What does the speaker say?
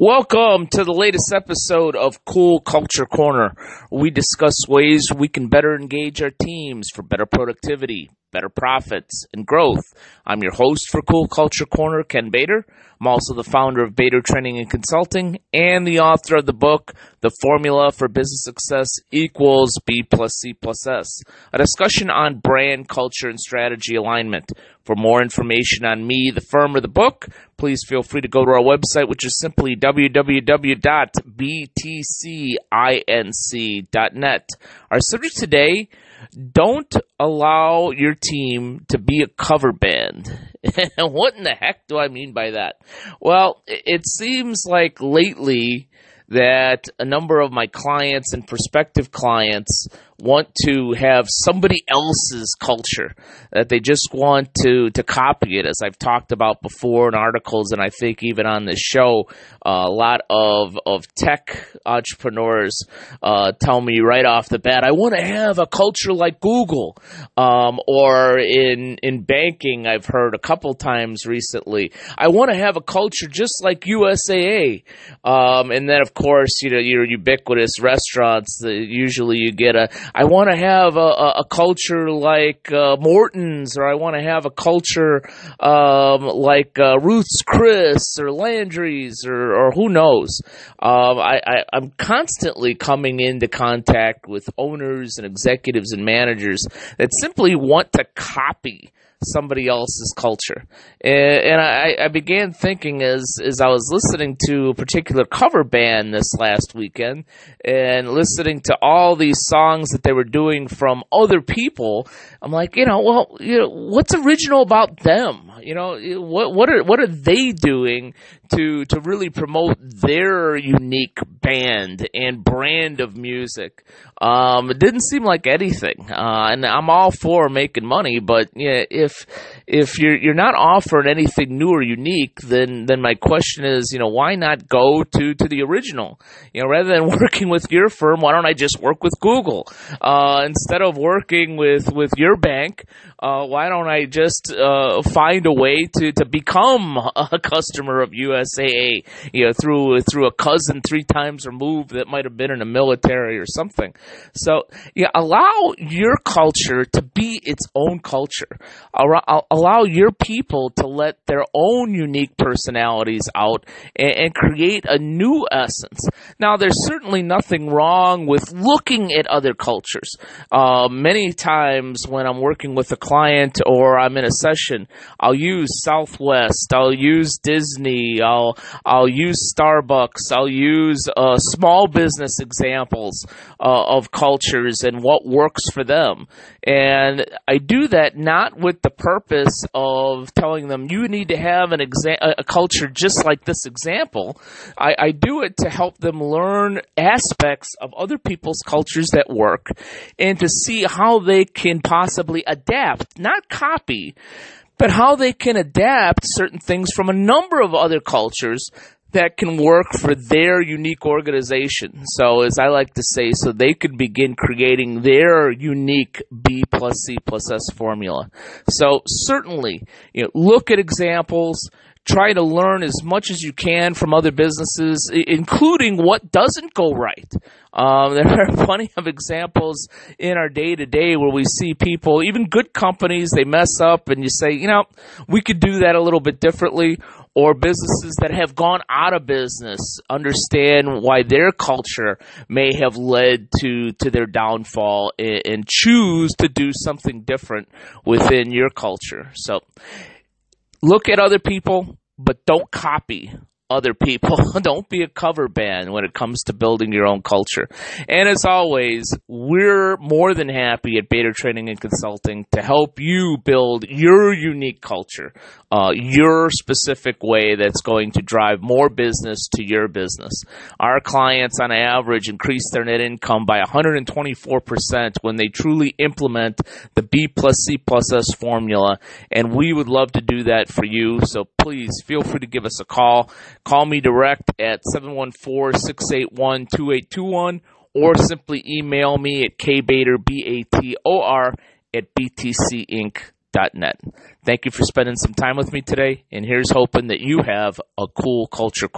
Welcome to the latest episode of Cool Culture Corner. We discuss ways we can better engage our teams for better productivity, better profits, and growth. I'm your host for Cool Culture Corner, Ken Bator. I'm also the founder of Bator Training and Consulting and the author of the book, The Formula for Business Success Equals B plus C plus S, a discussion on brand, culture, and strategy alignment. For more information on me, the firm, or the book, please feel free to go to our website, which is simply www.btcinc.net. Our subject today, don't allow your team to be a cover band. what in the heck do I mean by that? Well, it seems like lately that a number of my clients and prospective clients want to have somebody else's culture that they just want to to copy it. As I've talked about before in articles and I think even on this show uh, a lot of of tech entrepreneurs uh, tell me right off the bat I want to have a culture like Google. Um, or in in banking I've heard a couple times recently I want to have a culture just like USAA um, and then of course you know your ubiquitous restaurants usually you get a I want to have a, a, a, culture like uh, Morton's, or I want to have a culture um, like uh, Ruth's Chris or Landry's, or, or who knows. Um, I, I, I'm constantly coming into contact with owners and executives and managers that simply want to copy somebody else's culture. And, I, I, began thinking as, as I was listening to a particular cover band this last weekend and listening to all these songs that they were doing from other people, I'm like, you know, well, you know, what's original about them? You know, what, what are, what are they doing to, to really promote their unique band and brand of music? Um, it didn't seem like anything. Uh, and I'm all for making money, but yeah, if, if if you're, you're not offering anything new or unique, then, then my question is, you know, why not go to, to the original? You know, rather than working with your firm, why don't I just work with Google? Uh, instead of working with, with your bank, uh, why don't I just uh, find a way to, to become a customer of USAA, you know, through through a cousin three times removed that might have been in the military or something. So, yeah, allow your culture to be its own culture. Allow your people to let their own unique personalities out and, and create a new essence. Now, there's certainly nothing wrong with looking at other cultures. Uh, many times when I'm working with a client or I'm in a session, I'll use Southwest, I'll use Disney, I'll I'll use Starbucks, I'll use uh, small business examples uh, of cultures and what works for them. And I do that not with the purpose of telling them you need to have an exa- a culture just like this example. I, I do it to help them learn aspects of other people's cultures that work and to see how they can possibly adapt, not copy, but how they can adapt certain things from a number of other cultures that can work for their unique organization. So, as I like to say, so they could begin creating their unique B plus C plus S formula. So, certainly, you know, look at examples, try to learn as much as you can from other businesses, including what doesn't go right. Um, there are plenty of examples in our day to day where we see people, even good companies, they mess up and you say, you know, we could do that a little bit differently. Or businesses that have gone out of business understand why their culture may have led to, to their downfall and, and choose to do something different within your culture. So, look at other people, but don't copy other people. Don't be a cover band when it comes to building your own culture. And as always, we're more than happy at Bator Training and Consulting to help you build your unique culture, uh, your specific way that's going to drive more business to your business. Our clients on average increase their net income by 124% when they truly implement the B plus C plus S formula. And we would love to do that for you. So please feel free to give us a call. Call me direct at 714-681-2821 or simply email me at kbator, B-A-T-O-R, at btcinc.net. Thank you for spending some time with me today, and here's hoping that you have a cool culture corner.